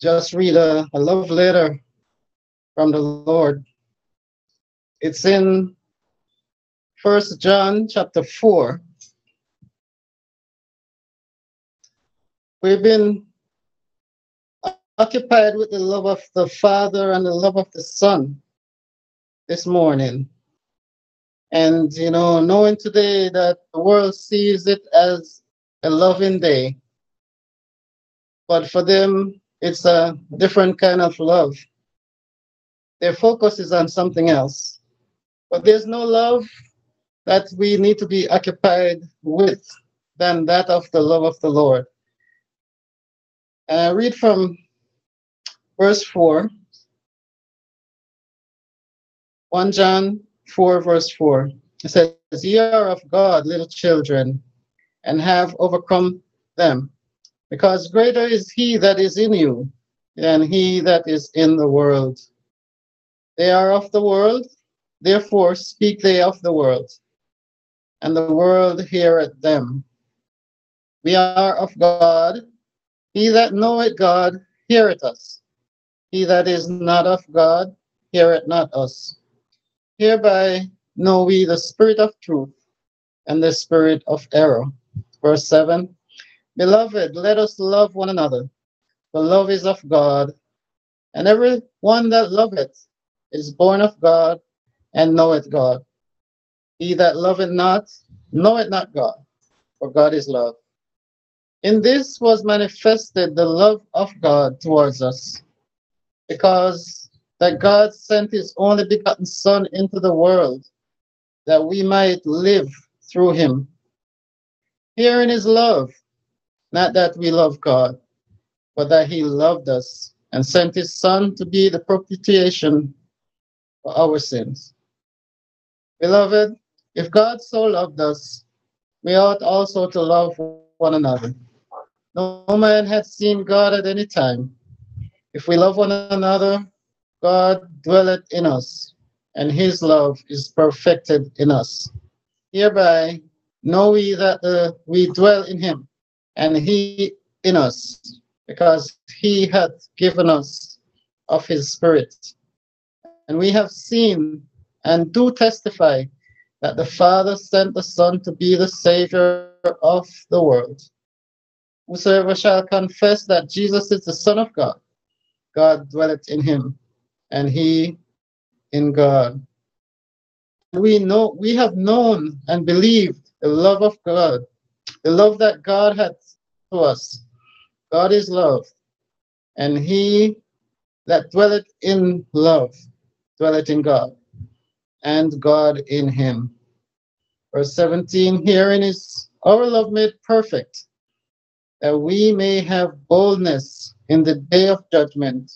just read a, a love letter from the Lord. It's in First John chapter 4. We've been occupied with the love of the Father and the love of the Son this morning. And, you know, knowing today that the world sees it as a loving day, but for them, it's a different kind of love. Their focus is on something else. But there's no love that we need to be occupied with than that of the love of the Lord. I read from verse 4. 1 John 4, verse 4. It says, Ye are of God, little children, and have overcome them, because greater is he that is in you than he that is in the world. They are of the world, therefore speak they of the world, and the world heareth them. We are of God. He that knoweth God heareth us. He that is not of God heareth not us. Hereby know we the spirit of truth and the spirit of error. Verse 7 Beloved, let us love one another, for love is of God, and every one that loveth is born of God and knoweth God. He that loveth not knoweth not God, for God is love. In this was manifested the love of God towards us, because that God sent his only begotten Son into the world that we might live through him. Herein is love, not that we love God, but that he loved us and sent his Son to be the propitiation for our sins. Beloved, if God so loved us, we ought also to love one another. No man hath seen God at any time. If we love one another, God dwelleth in us, and his love is perfected in us. Hereby know we that uh, we dwell in him, and he in us, because he hath given us of his Spirit. And we have seen and do testify that the Father sent the Son to be the Savior of the world. Whosoever shall confess that Jesus is the Son of God, God dwelleth in him, and he in God. We know we have known and believed the love of God, the love that God had to us. God is love, and he that dwelleth in love dwelleth in God, and God in him. Verse 17 Herein is our love made perfect, that we may have boldness in the day of judgment.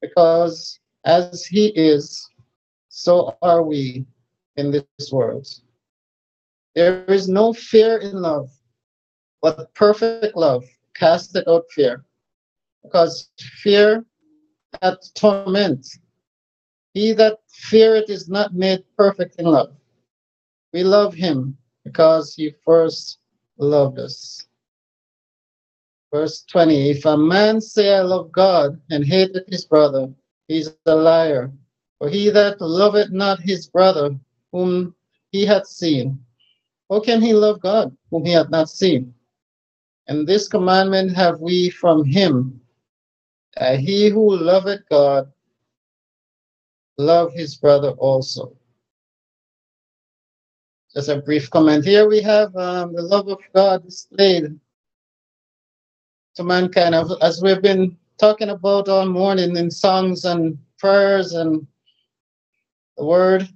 Because as he is, so are we in this world. There is no fear in love, but perfect love casteth out fear, because fear hath torment. He that feareth is not made perfect in love. We love him because he first loved us. Verse 20 If a man say, I love God, and hateth his brother, he is a liar. For he that loveth not his brother, whom he hath seen, how can he love God, whom he hath not seen? And this commandment have we from him, that he who loveth God love his brother also. Just a brief comment. Here we have um, the love of God displayed to mankind, as we've been talking about all morning in songs and prayers and the word.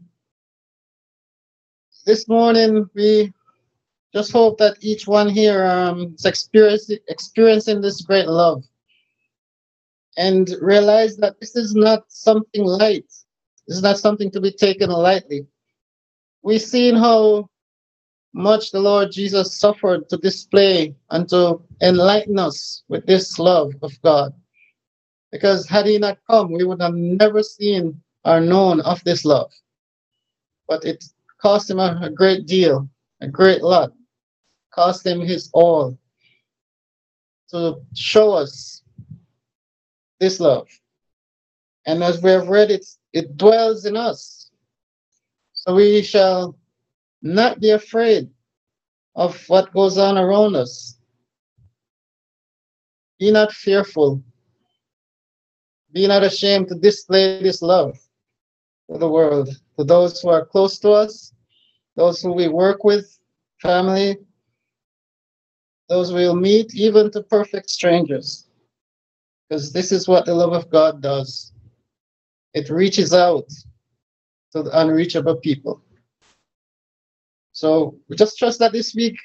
This morning, we just hope that each one here um, is experiencing, experiencing this great love and realize that this is not something light. This is not something to be taken lightly. We've seen how much the Lord Jesus suffered to display and to enlighten us with this love of God. Because had he not come, we would have never seen or known of this love. But it cost him a, a great deal, a great lot. Cost him his all to show us this love. And as we have read it, it dwells in us. So we shall not be afraid of what goes on around us. Be not fearful. Be not ashamed to display this love to the world, to those who are close to us, those who we work with, family, those we'll meet, even to perfect strangers. Because this is what the love of God does it reaches out to the unreachable people. So we just trust that this week,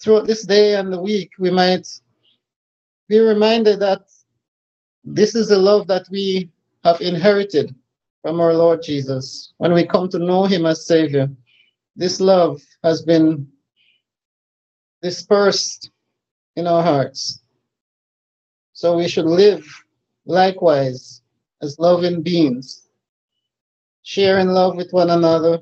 throughout this day and the week, we might be reminded that this is the love that we have inherited from our Lord Jesus. When we come to know Him as Savior, this love has been dispersed in our hearts. So we should live likewise as loving beings, sharing love with one another,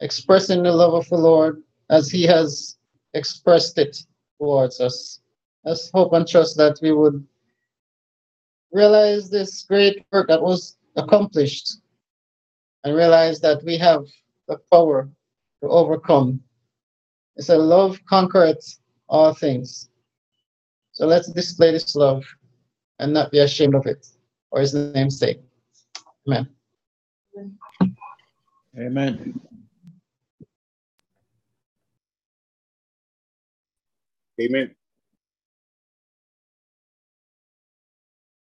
expressing the love of the Lord as He has expressed it towards us. Let's hope and trust that we would realize this great work that was accomplished and realize that we have the power to overcome. It's a love conquereth all things. So let's display this love and not be ashamed of it for his name's sake. Amen. Amen. Amen.